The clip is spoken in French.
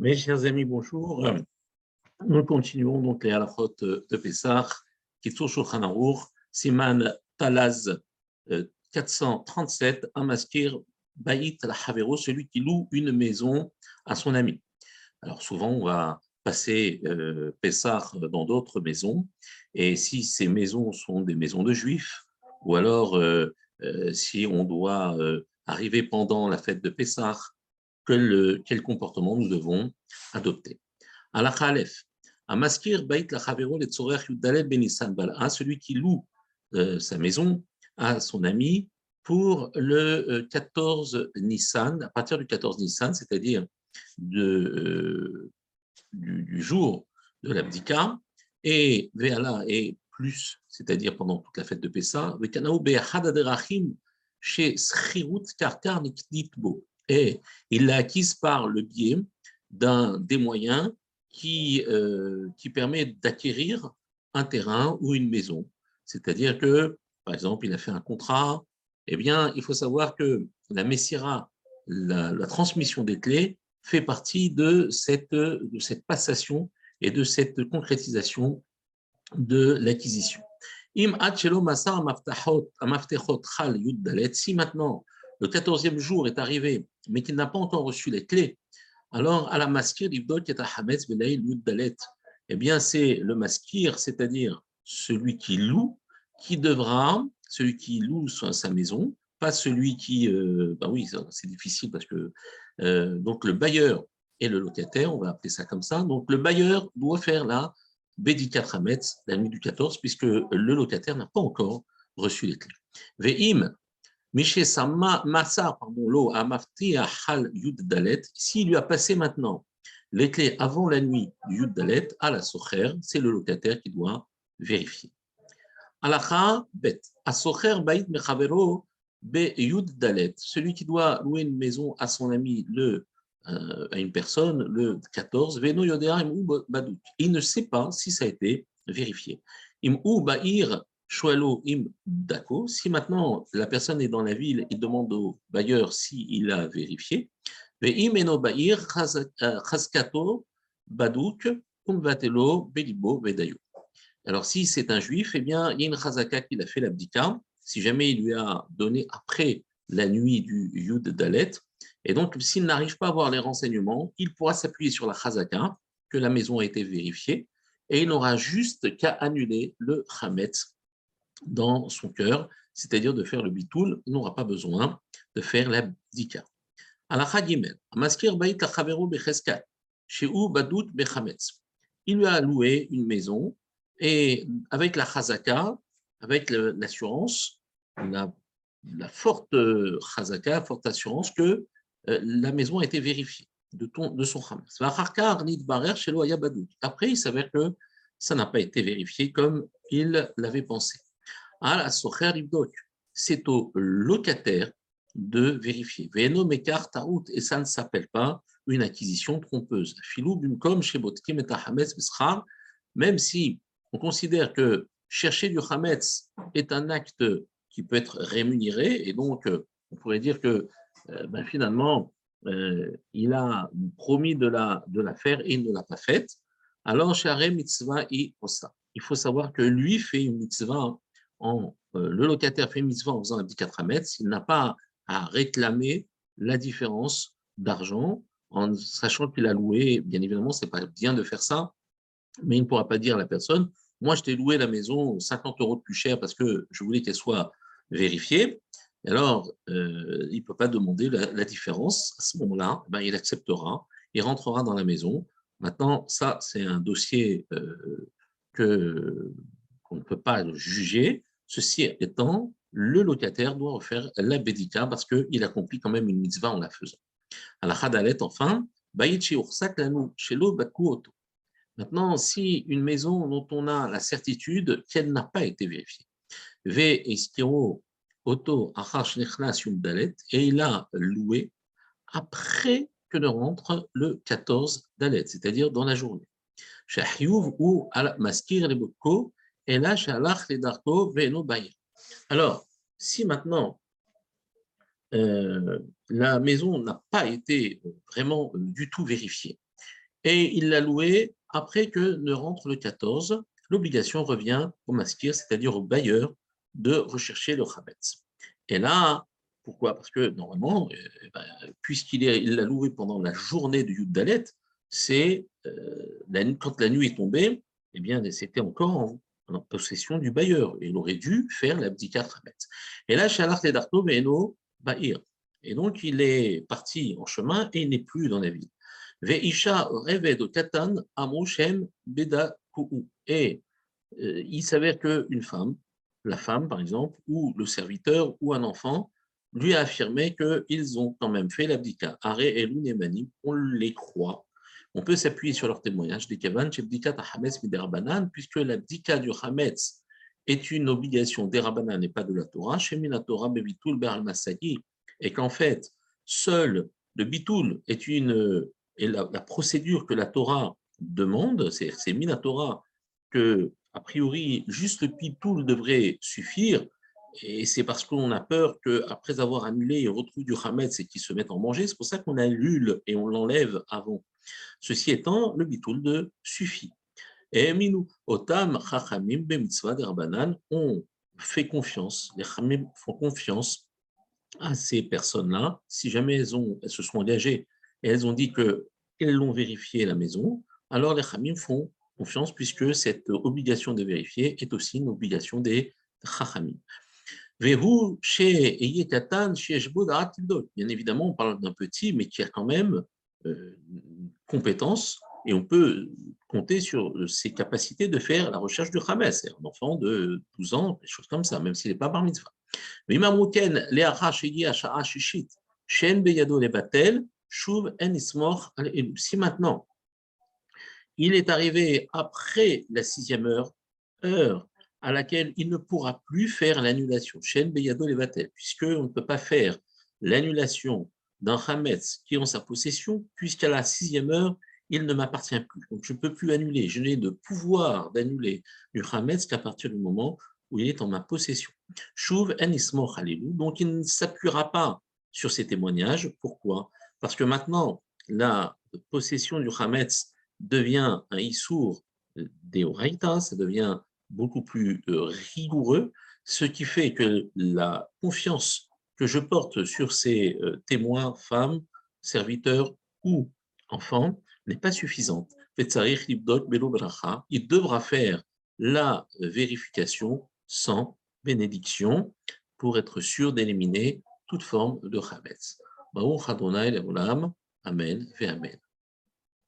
Mes chers amis, bonjour. Nous continuons donc les halachot de Pessah, Kitsur Shulchan Aruch, Siman Talaz 437, euh, Amaskir Bayit al celui qui loue une maison à son ami. Alors souvent, on va passer euh, Pessah dans d'autres maisons, et si ces maisons sont des maisons de juifs, ou alors euh, euh, si on doit arriver pendant la fête de Pessah quel, quel comportement nous devons adopter. À la Khalef, à Maskir Bait le Benisan Bala, celui qui loue euh, sa maison à son ami pour le 14 euh, Nissan, à partir du 14 Nissan, c'est-à-dire euh, du, jour de l'abdika, et Veala et plus, c'est-à-dire pendant toute la fête de Pessah, Vekanao Be'achad Aderachim chez Schirut Karkar Niknitbo et il l'a acquise par le biais d'un des moyens qui, euh, qui permet d'acquérir un terrain ou une maison. C'est-à-dire que, par exemple, il a fait un contrat, eh bien, il faut savoir que la Messira, la, transmission des clés, fait partie de cette, de cette passation et de cette concrétisation de l'acquisition. Si maintenant le quatorzième jour est arrivé, mais qu'il n'a pas encore reçu les clés, alors à la maskir, eh bien c'est le maskir, c'est-à-dire celui qui loue, qui devra, celui qui loue sa maison, pas celui qui, bah oui, c'est difficile parce que, euh, donc le bailleur et le locataire, on va appeler ça comme ça, donc le bailleur doit faire la Bédikat Hametz, la nuit du 14, puisque le locataire n'a pas encore reçu les clés. Ve'im, s'il lui a passé maintenant les clés avant la nuit du Yud Dalet à la Socher, c'est le locataire qui doit vérifier. Alacha bet, Socher bait mechavero be Yud Dalet, celui qui doit louer une maison à son ami le euh, à une personne le 14, Veno Yodea Badouk. Il ne sait pas si ça a été vérifié. Im Ba'ir Im dako, si maintenant la personne est dans la ville, il demande au bailleur s'il a vérifié. umvatelo belibo. Alors si c'est un juif, eh bien il y a une chazaka qui a fait l'abdika, si jamais il lui a donné après la nuit du Yud Dalet, et donc s'il n'arrive pas à avoir les renseignements, il pourra s'appuyer sur la chazaka, que la maison a été vérifiée, et il n'aura juste qu'à annuler le chametz dans son cœur, c'est-à-dire de faire le bitoul, il n'aura pas besoin de faire la dika. Il lui a loué une maison et avec la chazaka, avec l'assurance, la, la, forte chazaka, forte assurance que euh, la maison a été vérifiée de, ton, de son chametz. Après, il s'avère que ça n'a pas été vérifié comme il l'avait pensé c'est au locataire de vérifier. Et ça ne s'appelle pas une acquisition trompeuse. Même si on considère que chercher du Hametz est un acte qui peut être rémunéré, et donc euh, on pourrait dire que euh, ben, finalement, euh, il a promis de la, de la faire et il ne l'a pas faite, alors mitzvah il faut savoir que lui fait une mitzvah euh, le locataire fait mitzvah en faisant un petit 4 mètres, il n'a pas à réclamer la différence d'argent en sachant qu'il a loué. Bien évidemment, ce n'est pas bien de faire ça, mais il ne pourra pas dire à la personne Moi, je t'ai loué la maison 50 euros de plus cher parce que je voulais qu'elle soit vérifiée. alors, euh, il ne peut pas demander la, différence. À ce moment-là, ben, il acceptera, il rentrera dans la maison. Maintenant, ça, c'est un dossier euh, que qu'on ne peut pas juger. Ceci étant, le locataire doit refaire la bédika parce qu'il accomplit quand même une mitzvah en la faisant. À la Khadalet, enfin, Maintenant, si une maison dont on a la certitude qu'elle n'a pas été vérifiée, et il a loué après que ne rentre le 14 Dalet, c'est-à-dire dans la journée. ou Maskir et là, Alors, si maintenant euh, la maison n'a pas été vraiment euh, du tout vérifiée, et il l'a loué après que ne rentre le 14. L'obligation revient au maskir, c'est-à-dire au bailleur, de rechercher le chametz. Et là, pourquoi? Parce que normalement, eh ben, puisqu'il l'a loué pendant la journée du Yud Dalet, c'est euh, quand la nuit est tombée, eh bien, c'était encore en, possession du bailleur. Et il aurait dû faire l'abdicat. Et là, Shalach Ledarto Ve'eno Ba'ir. Et donc, il est parti en chemin et il n'est plus dans la ville. Ve'isha de katan amoshem beda Et euh, il s'avère qu'une femme, la femme par exemple, ou le serviteur, ou un enfant, lui a affirmé qu'ils ont quand même fait l'abdicat. Are elun emanim, on les croit. On peut s'appuyer sur leur témoignage. Puisque l'abdicat du Hametz est une obligation. Des Rabbanan et pas de la Torah, la et qu'en fait, seul le bitul est une et la, procédure que la Torah demande, c'est Minatora, que, a priori, juste le pitoul devrait suffire, et c'est parce qu'on a peur qu'après avoir annulé, ils retrouvent du hametz et qu'ils se mettent en manger. C'est pour ça qu'on annule et on l'enlève avant. Ceci étant, le bitoul de suffit. Et otam chachamim bemitzvah derbanan, on fait confiance, les chachamim font confiance à ces personnes-là, si jamais elles, ont, se sont engagées et elles ont dit qu'elles l'ont vérifié la maison, alors les Khamim font confiance puisque cette obligation de vérifier est aussi une obligation des Chachamim. Bien évidemment, on parle d'un petit, mais qui a quand même euh, compétence et on peut compter sur ses capacités de faire la recherche du Hamed, c'est un enfant de 12 ans, des choses comme ça, même s'il n'est pas bar mitzvah. Si maintenant il est arrivé après la sixième heure, heure à laquelle il ne pourra plus faire l'annulation, puisqu'on ne peut pas faire l'annulation d'un Hametz qui est en sa possession, puisqu'à la sixième heure, il ne m'appartient plus. Donc je ne peux plus annuler. Je n'ai de pouvoir d'annuler du Hametz qu'à partir du moment où il est en ma possession. Shuv en Donc il ne s'appuiera pas sur ces témoignages. Pourquoi? Parce que maintenant, la possession du Hametz devient un Issour d'Eoraita, ça devient beaucoup plus euh, rigoureux, ce qui fait que la confiance que je porte sur ces euh, témoins, femmes, serviteurs ou enfants n'est pas suffisante. Il devra faire la euh, vérification sans bénédiction pour être sûr d'éliminer toute forme de Hametz. Amen, ve Amen.